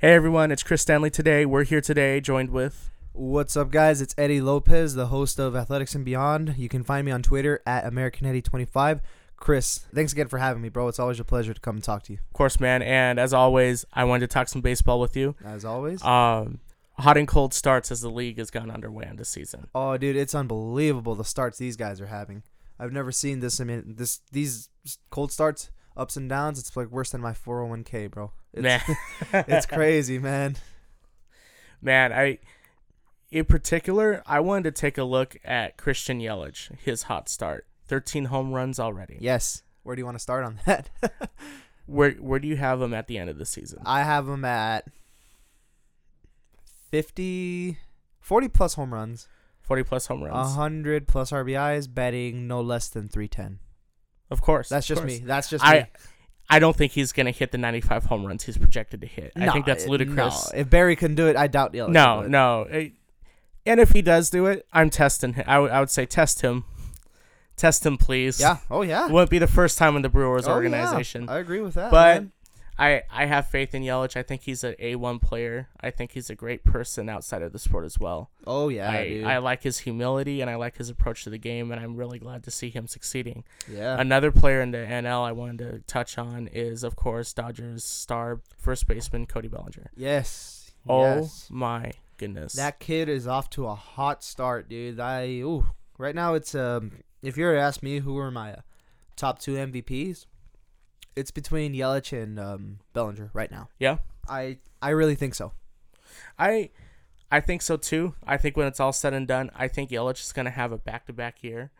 Hey everyone, it's Chris Stanley today. We're here today joined with What's up, guys? It's Eddie Lopez, the host of Athletics and Beyond. You can find me on Twitter at American Eddie25. Chris, thanks again for having me, bro. It's always a pleasure to come and talk to you. of course man, and as always, I wanted to talk some baseball with you. As always. Um hot and cold starts as the league has gone underway on this season. oh, dude, it's unbelievable the starts these guys are having. I've never seen this. I mean, this these cold starts, ups and downs. It's like worse than my 401k, bro. It's, man, it's crazy, man. man, I in particular, I wanted to take a look at Christian Yelich, his hot start. 13 home runs already. Yes. Where do you want to start on that? Where where do you have him at the end of the season? I have him at 50, 40 plus home runs. 40 plus home runs. 100 plus RBIs, betting no less than 310. Of course. That's of just course. me. That's just I me. I don't think he's going to hit the 95 home runs he's projected to hit. I think that's eh, ludicrous. No. If Barry can do it, I doubt Yelich. No, no. It- and if he does do it, I'm testing him. I would- I would say test him. Test him, please. Yeah. Oh yeah. It won't be the first time in the Brewers Oh, yeah. organization. I agree with that. But man. I, I have faith in Yelich. I think he's an A1 player. I think he's a great person outside of the sport as well. oh yeah, I, dude. I like his humility and I like his approach to the game, and I'm really glad to see him succeeding. yeah. Another player in the NL I wanted to touch on is, of course, Dodgers star first baseman Cody Bellinger. yes. Oh yes. my goodness. That kid is off to a hot start, dude. I ooh. Right now, it's um. If you were to ask me who are my uh, top two MVPs, it's between Yelich and um, Bellinger right now. Yeah. I I really think so. I I think so too. I think when it's all said and done, I think Yelich is going to have a back-to-back year.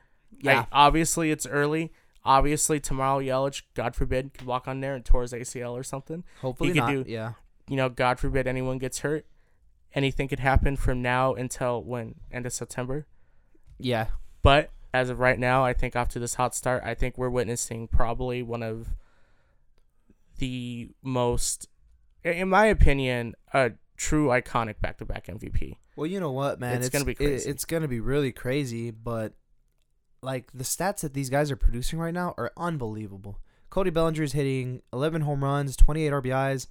Yeah. I- obviously, it's early. Obviously, tomorrow Yelich, God forbid, could walk on there and tore his ACL or something. Hopefully could not. do- yeah. You know, God forbid anyone gets hurt. Anything could happen from now until when end of September. Yeah. But as of right now, I think after this hot start, I think we're witnessing probably one of the most, in my opinion, a true iconic back-to-back MVP. Well, you know what, man? It's It's, gonna be it- crazy. it's gonna be really crazy, but like the stats that these guys are producing right now are unbelievable. Cody Bellinger is hitting 11 home runs, 28 RBIs,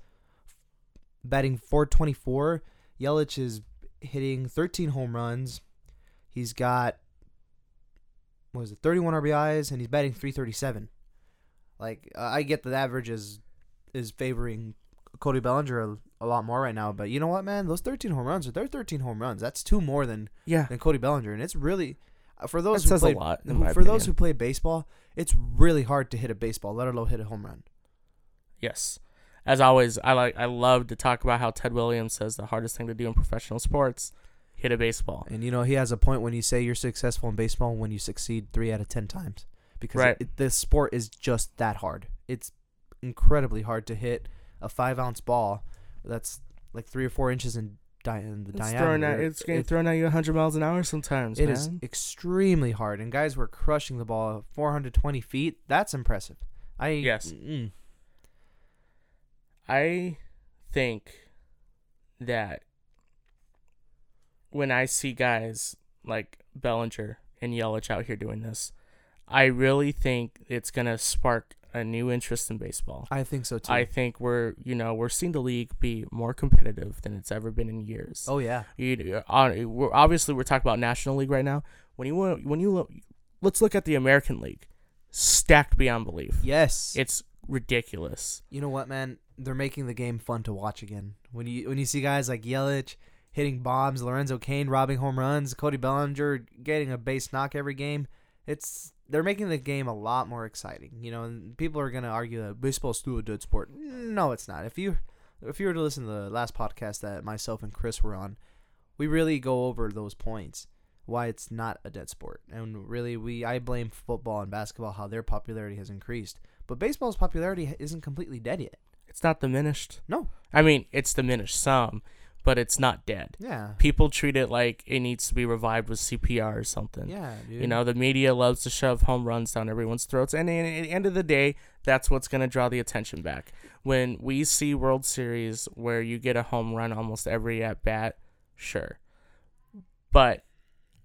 batting 424. Yelich is hitting 13 home runs. He's got what was it, 31 RBIs, and he's batting 337. Like uh, I get that average is is favoring Cody Bellinger a, a lot more right now, but you know what, man? Those 13 home runs are they're 13 home runs. That's two more than Yeah, than Cody Bellinger, and it's really uh, for those That who says a play lot, who- for those who play baseball. It's really hard to hit a baseball, let alone hit a home run. Yes. As always, I like I love to talk about how Ted Williams says the hardest thing to do in professional sports hit a baseball. And you know he has a point when you say you're successful in baseball when you succeed three out of ten times because Right. it, this sport is just that hard. It's incredibly hard to hit a five ounce ball that's like three or four inches in, di- in the It's diameter. at it's getting It- thrown at you 100 miles an hour sometimes. It man. is extremely hard, and guys were crushing the ball 420 feet. That's impressive. I Yes. mm, I think that when I see guys like Bellinger and Yelich out here doing this, I really think it's gonna spark a new interest in baseball. I think so too. I think we're you know we're seeing the league be more competitive than it's ever been in years. oh yeah, You, uh, we're, obviously we're talking about National League right now. When you when you look, let's look at the American League, stacked beyond belief. yes. It's ridiculous. you know what, man? They're making the game fun to watch again. When you when you see guys like Yelich hitting bombs, Lorenzo Cain robbing home runs, Cody Bellinger getting a base knock every game, it's they're making the game a lot more exciting. You know, and people are gonna argue that baseball's still a dead sport. No, it's not. If you if you were to listen to the last podcast that myself and Chris were on, we really go over those points why it's not a dead sport. And really, we I blame football and basketball how their popularity has increased, but baseball's popularity isn't completely dead yet. It's not diminished. No. I mean it's diminished some, but it's not dead. Yeah. People treat it like it needs to be revived with CPR or something. Yeah, dude. You know, the media loves to shove home runs down everyone's throats. And at the end of the day, that's what's going to draw the attention back. When we see World Series where you get a home run almost every at bat, sure. But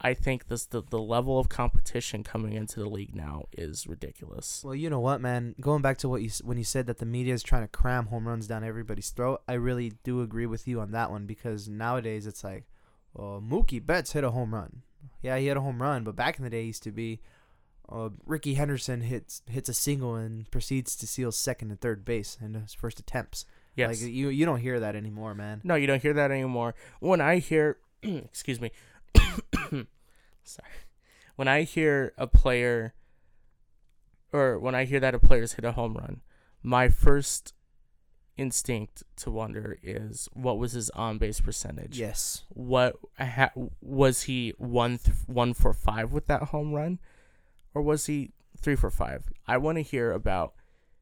I think this the, the level of competition coming into the league now is ridiculous. Well, you know what, man? Going back to what you when you said that the media is trying to cram home runs down everybody's throat, I really do agree with you on that one because nowadays it's like, well, Mookie Betts hit a home run. Yeah, he hit a home run, but back in the day, it used to be, uh, Rickey Henderson hits hits a single and proceeds to steal second and third base in his first attempts. Yes. Like you you don't hear that anymore, man. no, you don't hear that anymore. When I hear, excuse me, sorry, when I hear a player, or when I hear that a player's hit a home run, my first instinct to wonder is what was his on base percentage? Yes. what ha, was he one th- one for five with that home run, or was he three for five? I want to hear about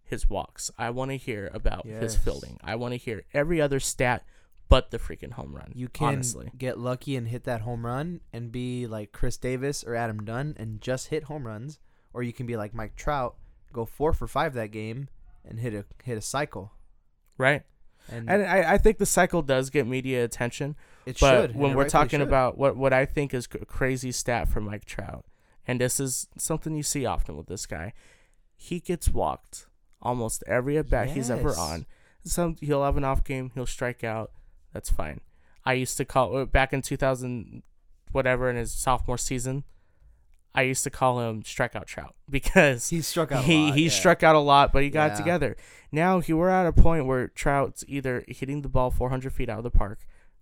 his walks. I want to hear about his Yes. fielding. I want to hear every other stat but the freaking home run. You can honestly, get lucky and hit that home run and be like Chris Davis or Adam Dunn and just hit home runs, or you can be like Mike Trout, go four for five that game and hit a hit a cycle. right? And, And I, I think the cycle does get media attention. it But should. when we're talking should. about what what I think is a crazy stat for Mike Trout, and this is something you see often with this guy, he gets walked almost every at bat he's ever on. Some he'll have an off game, he'll strike out. That's fine. I used to call uh, back in 2000, whatever in his sophomore season. I used to call him strikeout Trout because he struck out. a he lot, he yeah. struck out a lot, but he got Yeah. together. Now he we're at a point where Trout's either hitting the ball 400 feet out of the park,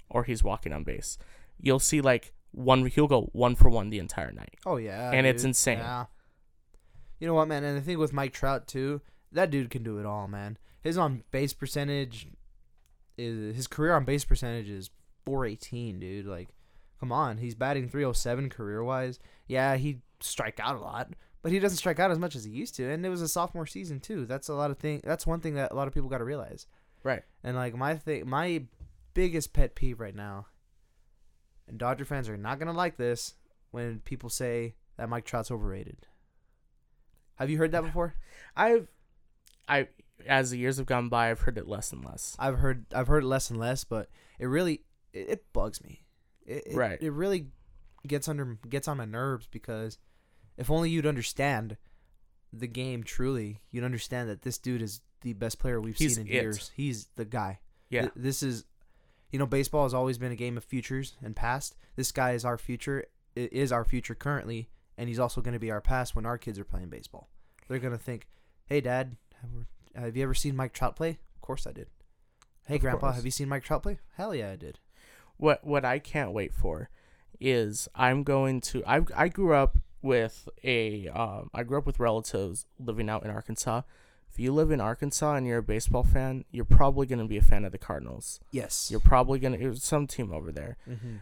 or he's walking on base. You'll see like one. He'll go one for one the entire night. Oh yeah, and it's insane. Yeah. You know what, man? And the thing with Mike Trout too, that dude can do it all, man. His on base percentage is his career on base percentage is 418, dude. Like, come on, he's batting 307 career wise. Yeah, he strike out a lot, but he doesn't strike out as much as he used to. And it was a sophomore season too. That's a lot of thing. That's one thing that a lot of people got to realize. Right. And like my thing, my biggest pet peeve right now, and Dodger fans are not gonna like this when people say that Mike Trout's overrated. Have you heard that before? I've, I as the years have gone by, I've heard it less and less. I've heard I've heard it less and less, but it really it, it bugs me. It, it, Right. It really gets under gets on my nerves because if only you'd understand the game truly, you'd understand that this dude is the best player we've He's seen in it. years. He's the guy. Yeah. Th- this is, you know, baseball has always been a game of futures and past. This guy is our future. i- Is our future currently, and he's also going to be our past when our kids are playing baseball. They're going to think, "Hey, Dad, have, you ever seen Mike Trout play? Of course I did. Hey, Of Grandpa, course. have you seen Mike Trout play? Hell yeah, I did. what what I can't wait for is I'm going to I I grew up with a um I grew up with relatives living out in Arkansas. If you live in Arkansas and you're a baseball fan, you're probably going to be a fan of the Cardinals. Yes. You're probably going to some team over there. mm-hmm.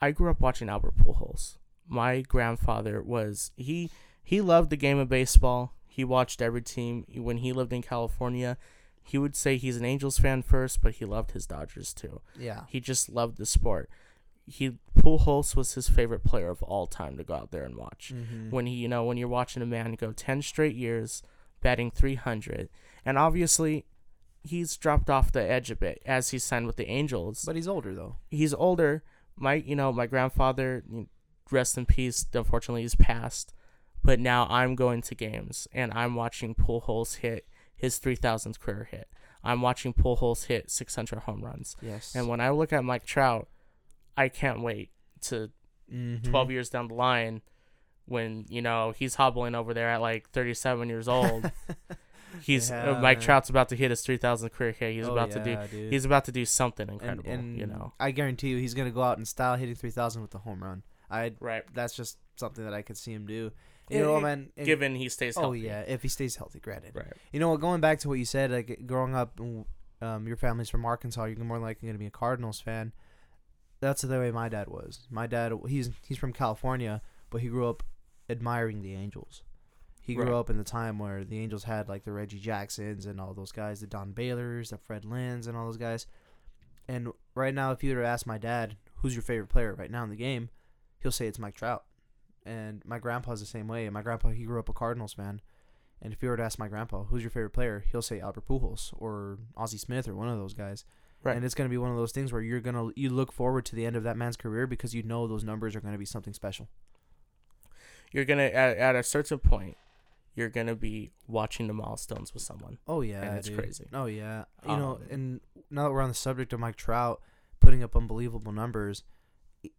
I grew up watching Albert Pujols. My grandfather was he he loved the game of baseball. He watched every team when he lived in California. He would say he's an Angels fan first, but he loved his Dodgers too. Yeah. He just loved the sport. He Pujols was his favorite player of all time to go out there and watch. Mm-hmm. When he, you know, when you're watching a man go 10 straight years batting 300, and obviously he's dropped off the edge a bit as he signed with the Angels. But he's older though. he's older. My, you know, my grandfather, rest in peace. Unfortunately, he's passed. But now I'm going to games and I'm watching Pujols hit his 3,000th career hit. I'm watching Pujols hit 600 home runs. Yes. And when I look at Mike Trout, I can't wait to mm 12 years down the line when, you know, he's hobbling over there at like 37 years old. He's uh, Yeah, Mike. Trout's about to hit his 3,000th career hit. He's Oh, about to do yeah, dude. he's about to do something incredible, and you know. I guarantee you, he's gonna go out in style, hitting three thousand with a home run. I Right. that's just something that I could see him do. You know, yeah, man. and- Given he stays healthy. oh yeah, if he stays healthy, granted. Right. You know what? Going back to what you said, like growing up, um, your family's from Arkansas. You're more likely going to be a Cardinals fan. That's the way my dad was. My dad, he's he's from California, but he grew up admiring the Angels. He grew Right. up in the time where the Angels had like the Reggie Jacksons and all those guys, the Don Baylors, the Fred Lynn's, and all those guys. And right now, if you were to ask my dad, "Who's your favorite player right now in the game?" he'll say it's Mike Trout. And my grandpa's the same way. My grandpa, he grew up a Cardinals fan. And if you were to ask my grandpa, who's your favorite player, he'll say Albert Pujols or Ozzie Smith or one of those guys. Right. And it's going to be one of those things where you're going to you look forward to the end of that man's career because you know those numbers are going to be something special. You're gonna at, at a certain point, you're gonna be watching the milestones with someone. Oh yeah, it's dude. crazy. Oh yeah, you know, Um, and now that we're on the subject of Mike Trout putting up unbelievable numbers,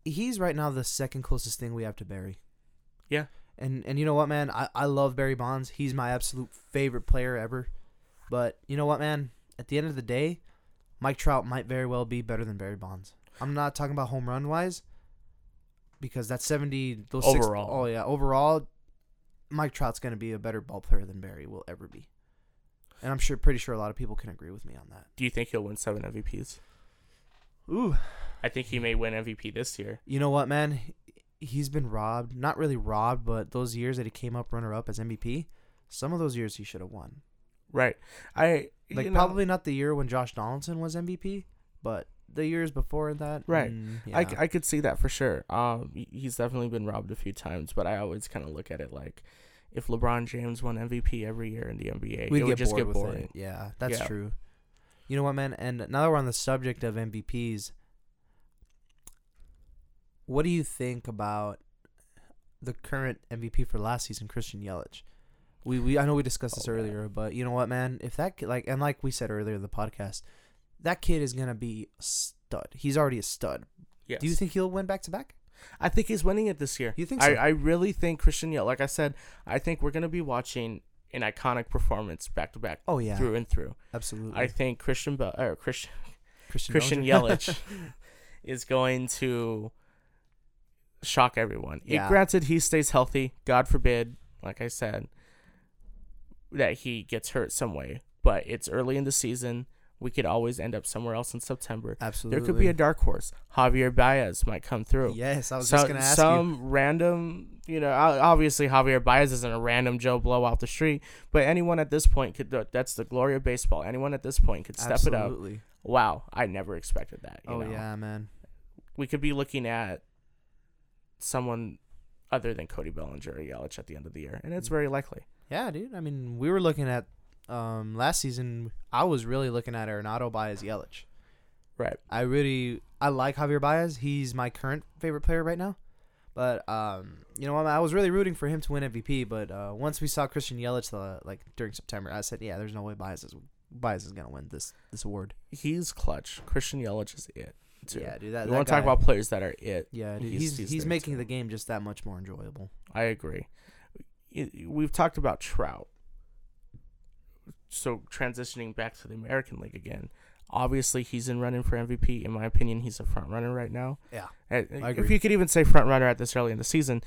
he's right now the second closest thing we have to Barry. Yeah. And and you know what, man, I I love Barry Bonds. He's my absolute favorite player ever. But you know what, man, at the end of the day, Mike Trout might very well be better than Barry Bonds. I'm not talking about home run wise, because that's seventy those Overall. oh yeah, overall, Mike Trout's gonna be a better ball player than Barry will ever be. And I'm sure, pretty sure a lot of people can agree with me on that. Do you think he'll win seven MVPs? Ooh, I think he may win MVP this year. you know what, man? He's been robbed. Not really robbed, but those years that he came up runner up as MVP, some of those years he should have won. Right. I Like you know, probably not the year when Josh Donaldson was MVP, but the years before that. Right. mm, I, yeah. I could see that for sure. Um, he's definitely been robbed a few times, but I always kind of look at it like, if LeBron James won MVP every year in the NBA, We'd it would get just bored get boring. it. Yeah, that's Yeah. true. You know what, man? And now that we're on the subject of MVPs, what do you think about the current MVP for last season, Christian Yelich? We, we I know we discussed this Oh, man. earlier, but you know what, man? If that kid, like and like we said earlier in the podcast, that kid is gonna be a stud. He's already a stud. Yes. Do you think he'll win back to back? I think he's winning it this year. You think I, so? I really think Christian Yelich. Like I said, I think we're gonna be watching an iconic performance back to back Oh yeah, through and through. absolutely. I think Christian Bell or er, Christian Christian, Christian Yelich is going to shock everyone. It- granted, he stays healthy. God forbid, like I said, that he gets hurt some way. But it's early in the season. We could always end up somewhere else in September. absolutely. There could be a dark horse. Javier Baez might come through. Yes, I was some, just gonna ask you. some random, you know, obviously Javier Baez isn't a random Joe Blow off the street, but anyone at this point could, that's the glory of baseball. Anyone at this point could step it up. Absolutely. Wow, I never expected that. You Oh know? yeah, man. we could be looking at someone other than Cody Bellinger or Yelich at the end of the year, and it's very likely. Yeah, dude. I mean, we were looking at um last season. I was really looking at Arenado Baez Yelich. Right. I really I like Javier Baez. He's my current favorite player right now. But um, you know, I was really rooting for him to win MVP. But uh, once we saw Christian Yelich, uh, like during September, I said, yeah, there's no way Baez is Baez is gonna win this this award. He's clutch. Christian Yelich is it. Too. Yeah, dude. That, we that want to talk about players that are it. Yeah, dude. he's- He's he's making too. the game just that much more enjoyable. I agree. We've talked about Trout. So transitioning back to the American League again, obviously he's in running for MVP. In my opinion, he's a front runner right now. Yeah, If you could even say front runner at this early in the season,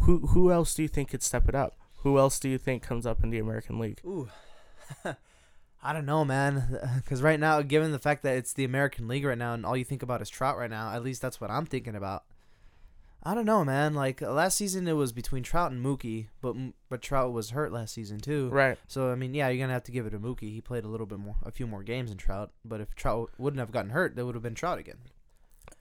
who who else do you think could step it up? Who else do you think comes up in the American League? Ooh. I don't know, man. Because right now, given the fact that it's the American League right now, and all you think about is Trout right now, at least that's what I'm thinking about. I don't know, man. Like last season, it was between Trout and Mookie, but but Trout was hurt last season too. Right. So I mean, yeah, you're gonna have to give it to Mookie. He played a little bit more, a few more games than Trout. But if Trout wouldn't have gotten hurt, there would have been Trout again.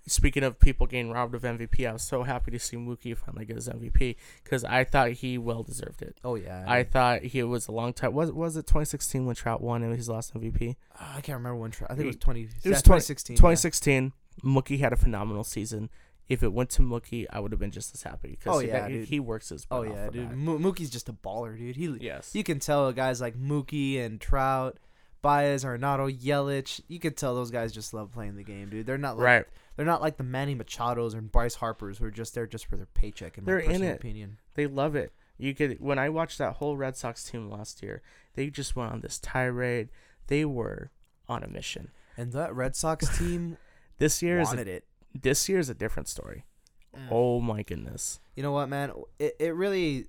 Speaking of people getting robbed of MVP, I was so happy to see Mookie finally get his MVP because I thought he well deserved it. Oh yeah, I thought he was a long time. Was was it 2016 when Trout won and his last MVP? Ah, I can't remember when Trout. I think it was It- twenty. It was 20, 2016. yeah. 2016. Mookie had a phenomenal season. If it went to Mookie, I would have been just as happy because Oh, he, yeah, he, he works his. Oh yeah, dude. that. Mookie's just a baller, dude. He Yes. You can tell guys like Mookie and Trout, Baez, Arenado, Yelich. You could tell those guys just love playing the game, dude. They're not like, right. They're not like the Manny Machados and Bryce Harpers who are just there just for their paycheck. In my They're in personal it. opinion. They love it. You could when I watched that whole Red Sox team last year, they just went on this tirade. They were on a mission. And that Red Sox team This year is wanted a, it. this year is a different story. Mm. Oh my goodness. You know what, man? It it really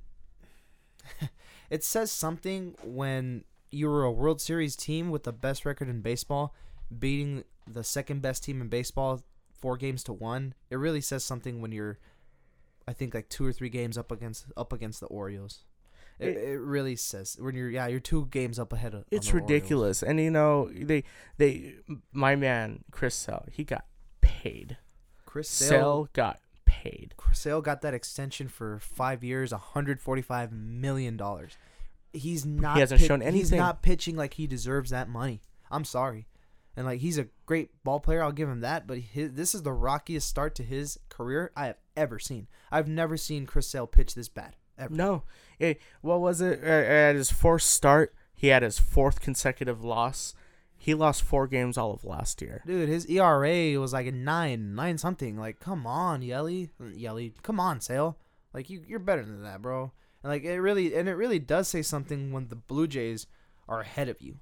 it says something when you're a World Series team with the best record in baseball, beating the second best team in baseball four games to one. It really says something when you're, I think like two or three games up against up against the Orioles. It, It- it really says when you're yeah you're two games up ahead of. It's the Orioles. ridiculous. And you know, they they my man Chris Sale, he got paid. Chris Sale, Sale got paid. Chris Sale got that extension for five years, 145 million dollars. He's not. He hasn't pit- shown anything. He's not pitching like he deserves that money. I'm sorry. And like he's a great ball player. I'll give him that. But his, this is the rockiest start to his career I have ever seen. I've never seen Chris Sale pitch this bad ever. No, it, what was it? Uh, At his fourth start, he had his fourth consecutive loss. He lost four games all of last year. Dude, his ERA was like a nine, nine something. Like, come on, Yelly, Yelly, come on, Sale. Like you, you're better than that, bro. And like it really, and it really does say something when the Blue Jays are ahead of you.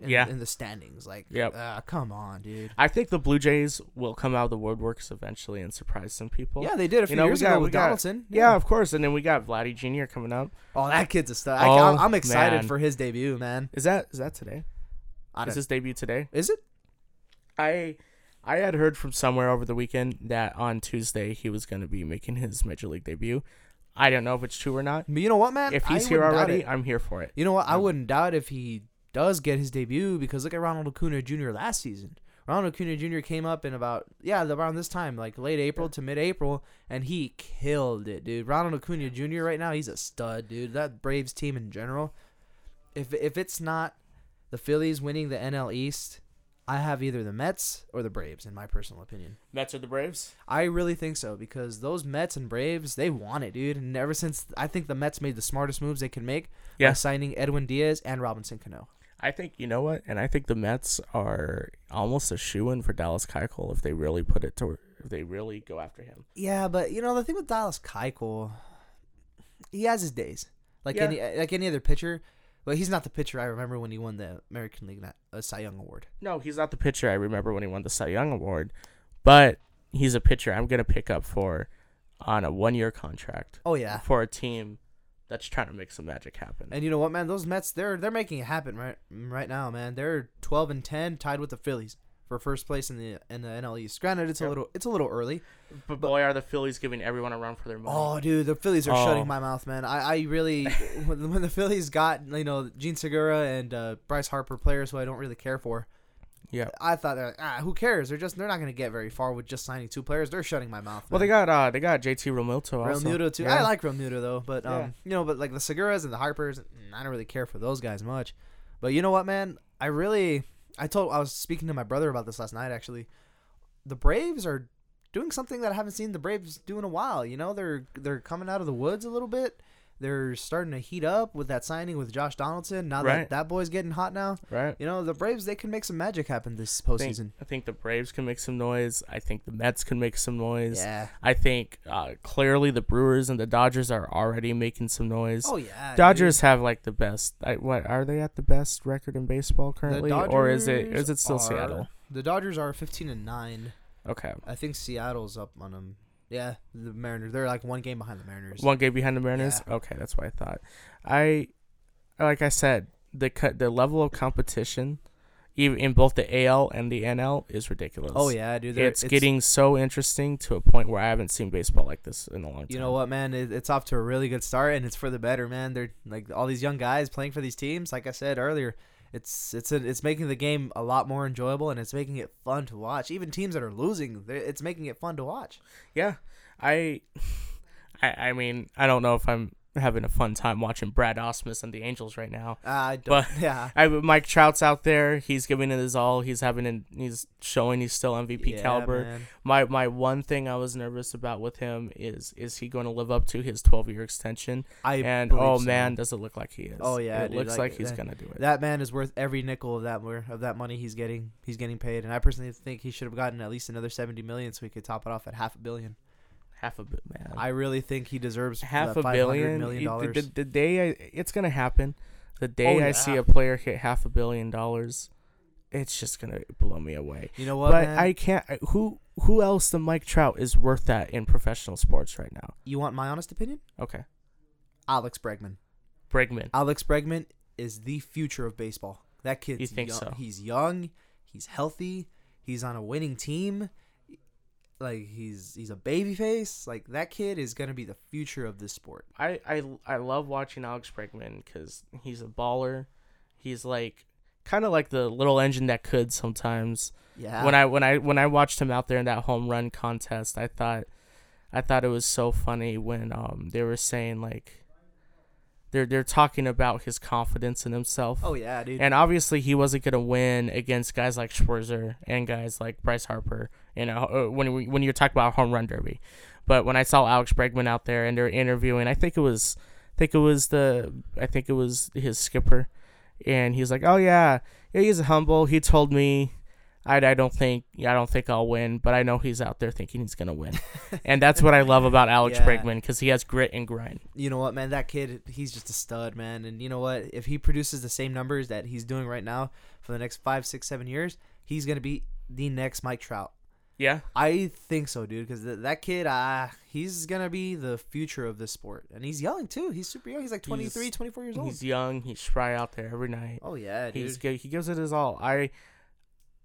In, Yeah. in the standings, like, Yep. ah, come on, dude. I think the Blue Jays will come out of the woodworks eventually and surprise some people. Yeah, they did a few know, we years got- ago with got- Donaldson. Yeah, of course. And then we got Vladdy Jr. coming up. Oh, that kid's a stud. I, Oh, I'm, I'm excited man. for his debut, man. Is that is that today? I Is his debut today? is it? I I had heard from somewhere over the weekend that on Tuesday he was going to be making his major league debut. I don't know if it's true or not. But you know what, man? If I he's here already. I'm here for it. You know what? I Um, wouldn't doubt if he does get his debut because look at Ronald Acuna Jr. last season. Ronald Acuna Jr. came up in about yeah around this time, like late April to mid April, and he killed it, dude. Ronald Acuna Jr. right now, he's a stud, dude. That Braves team in general, if if it's not the Phillies winning the NL East, I have either the Mets or the Braves, in my personal opinion. Mets or the Braves? I really think so because those Mets and Braves, they want it, dude. And ever since I think the Mets made the smartest moves they could make Yeah. by signing Edwin Diaz and Robinson Cano. I think you know what, and I think the Mets are almost a shoe in for Dallas Keuchel if they really put it to if they really go after him. Yeah, but you know the thing with Dallas Keuchel, he has his days, like Yeah. any like any other pitcher. But he's not the pitcher I remember when he won the American League uh, Cy Young Award. No, he's not the pitcher I remember when he won the Cy Young award, but he's a pitcher I'm gonna pick up for on a one year contract Oh yeah, for a team that's trying to make some magic happen. and you know what, man? Those Mets, they're they're making it happen right right now, man. They're twelve and ten, tied with the Phillies for first place in the in the NL East. Granted, it's a little it's a little early. but boy, are the Phillies giving everyone a run for their money. Oh, dude, the Phillies are Oh. shutting my mouth, man. I, I really when, when the Phillies got you know Jean Segura and uh, Bryce Harper players who I don't really care for. Yeah. I thought they're like, ah, who cares? They're just they're not gonna get very far with just signing two players. They're shutting my mouth. Well, they got uh they got JT Realmuto Real also. Muto too. Yeah. I like Realmuto though, but um, Yeah. you know, but like the Seguras and the Harpers, mm, I don't really care for those guys much. But you know what, man? I really, I told I was speaking to my brother about this last night. Actually, the Braves are doing something that I haven't seen the Braves do in a while. You know, they're they're coming out of the woods a little bit. They're starting to heat up with that signing with Josh Donaldson. Now Right. that that boy's getting hot now, right. you know the Braves they can make some magic happen this I think, postseason. I think the Braves can make some noise. I think the Mets can make some noise. Yeah. I think uh, clearly the Brewers and the Dodgers are already making some noise. Oh yeah. dude. Dodgers have like the best. I, what are they at the best record in baseball currently, or is it is it still are- Seattle? The Dodgers are 15 and 9. Okay, I think Seattle's up on them. Yeah, the Mariners. They're like one game behind the Mariners. one game behind the Mariners. Okay, that's what I thought. I like I said the cut the level of competition, even in both the AL and the NL, is ridiculous. Oh yeah, dude. they're- it's, getting so interesting to a point where I haven't seen baseball like this in a long time. You know what, man? It, it's off to a really good start, and it's for the better, man. They're like all these young guys playing for these teams. Like I said earlier, it's it's a, it's making the game a lot more enjoyable, and it's making it fun to watch. Even teams that are losing, it's making it fun to watch. Yeah, I, I, I mean, I don't know if I'm having a fun time watching Brad Ausmus and the Angels right now. I don't. But- yeah. I Mike Trout's out there. He's giving it his all. He's having an, he's showing he's still MVP Yeah, caliber. man. My my one thing I was nervous about with him is is he going to live up to his 12 year extension? I and oh so. man, does it look like he is? Oh, yeah, it dude, looks like, like, he's that- gonna do it. that man is worth every nickel of that of that money he's getting. He's getting paid, and I personally think he should have gotten at least another seventy million so he could top it off at half a billion. Half a man. I really think he deserves half a 500 billion. million dollars. the, the, the day I, it's gonna happen, the day Oh, I see a player hit half a billion dollars, it's just gonna blow me away. you know what, but man? I can't. Who who else than Mike Trout is worth that in professional sports right now? you want my honest opinion? Okay, Alex Bregman. Bregman. Alex Bregman is the future of baseball. That kid. You think young. so? He's young. He's healthy. He's on a winning team. Like he's he's a baby face. Like that kid is gonna be the future of this sport. I I I love watching Alex Bregman because he's a baller. He's like kind of like the little engine that could sometimes. Yeah. when I when I when I watched him out there in that home run contest, I thought I thought it was so funny when um they were saying like they're they're talking about his confidence in himself. Oh yeah, dude. And obviously, he wasn't gonna win against guys like Schwarber and guys like Bryce Harper. You know, uh, when we, when you talk about home run derby. But when I saw Alex Bregman out there and they're interviewing, I think it was, I think it was the, I think it was his skipper, and he's like, "Oh yeah, yeah, he's humble. He told me." I, I don't think I don't think I'll win, but I know he's out there thinking he's gonna win, and that's what I love about Alex Yeah. Bregman because he has grit and grind. you know what, man? That kid, he's just a stud, man. And you know what? If he produces the same numbers that he's doing right now for the next five, six, seven years, he's gonna be the next Mike Trout. Yeah, I think so, dude. Because th- that kid, uh, he's gonna be the future of this sport, and he's young too. He's super young. He's like 23, He's- 24 years old. he's young. He's spry out there every night. Oh yeah, dude. He's good. He gives it his all. I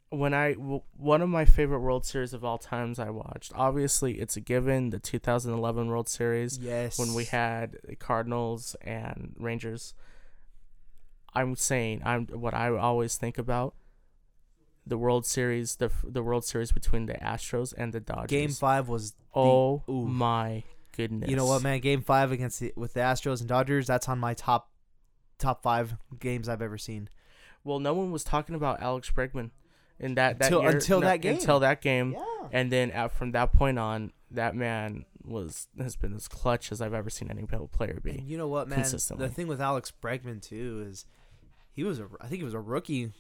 when I w- one of my favorite World Series of all times I watched. Obviously, it's a given. The 2011 World Series yes. when we had the Cardinals and Rangers. I'm saying I'm what I always think about the World Series, the the World Series between the Astros and the Dodgers. Game five was. Oh ooh. my goodness! You know what, man? Game five against the with the Astros and Dodgers. That's on my top, top five games I've ever seen. Well, no one was talking about Alex Bregman in that that Until- year, until no, that game. Until that game. Yeah. And then uh, from that point on, that man was has been as clutch as I've ever seen any player be. And you know what, man? The thing with Alex Bregman too is he was a I think he was a rookie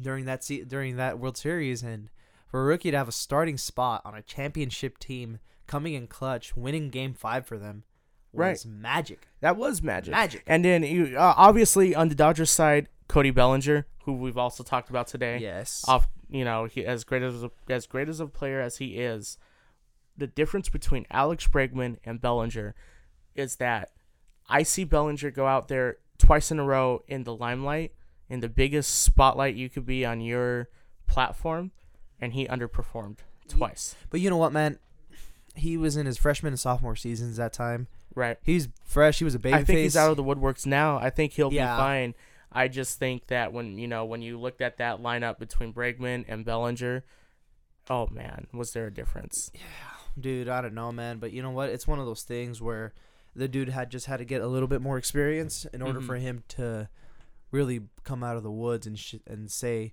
during that se- during that World Series, and for a rookie to have a starting spot on a championship team, coming in clutch, winning Game Five for them, was Right. magic. That was magic. Magic. And then you, uh, obviously on the Dodgers side, Cody Bellinger, who we've also talked about today. Yes. Off, you know, he as great as a, as great as a player as he is, the difference between Alex Bregman and Bellinger is that I see Bellinger go out there twice in a row in the limelight, in the biggest spotlight you could be on your platform, and he underperformed twice. But you know what, man? He was in his freshman and sophomore seasons that time. Right. He's fresh. He was a baby I think face. he's out of the woodworks now. I think he'll Yeah. be fine. I just think that when you know when you looked at that lineup between Bregman and Bellinger, oh man, was there a difference? Yeah, dude i don't know man but you know what it's one of those things where the dude had just had to get a little bit more experience in order Mhm. for him to really come out of the woods and sh- and say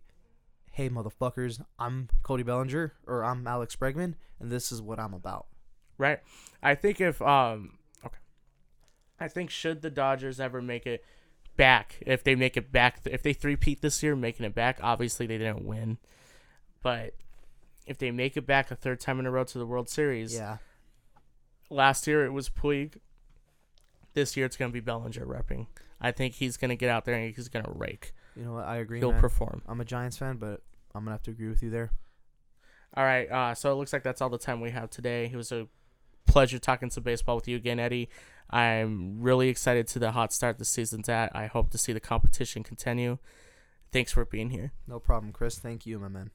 hey motherfuckers i'm cody bellinger or i'm alex bregman and this is what i'm about Right. I think if um okay, I think should the Dodgers ever make it back, if they make it back, if they three-peat this year, making it back, obviously they didn't win, but if they make it back a third time in a row to the World Series, yeah last year it was Puig. This year it's gonna be Bellinger repping. I think he's gonna get out there and he's gonna rake. you know what i agree He'll man. perform. i'm a giants fan but i'm gonna have to agree with you there All right. Uh, so it looks like that's all the time we have today. It was a pleasure talking some baseball with you again, Eddie. I'm really excited to the hot start the season's at. I hope to see the competition continue. Thanks for being here. no problem chris thank you my man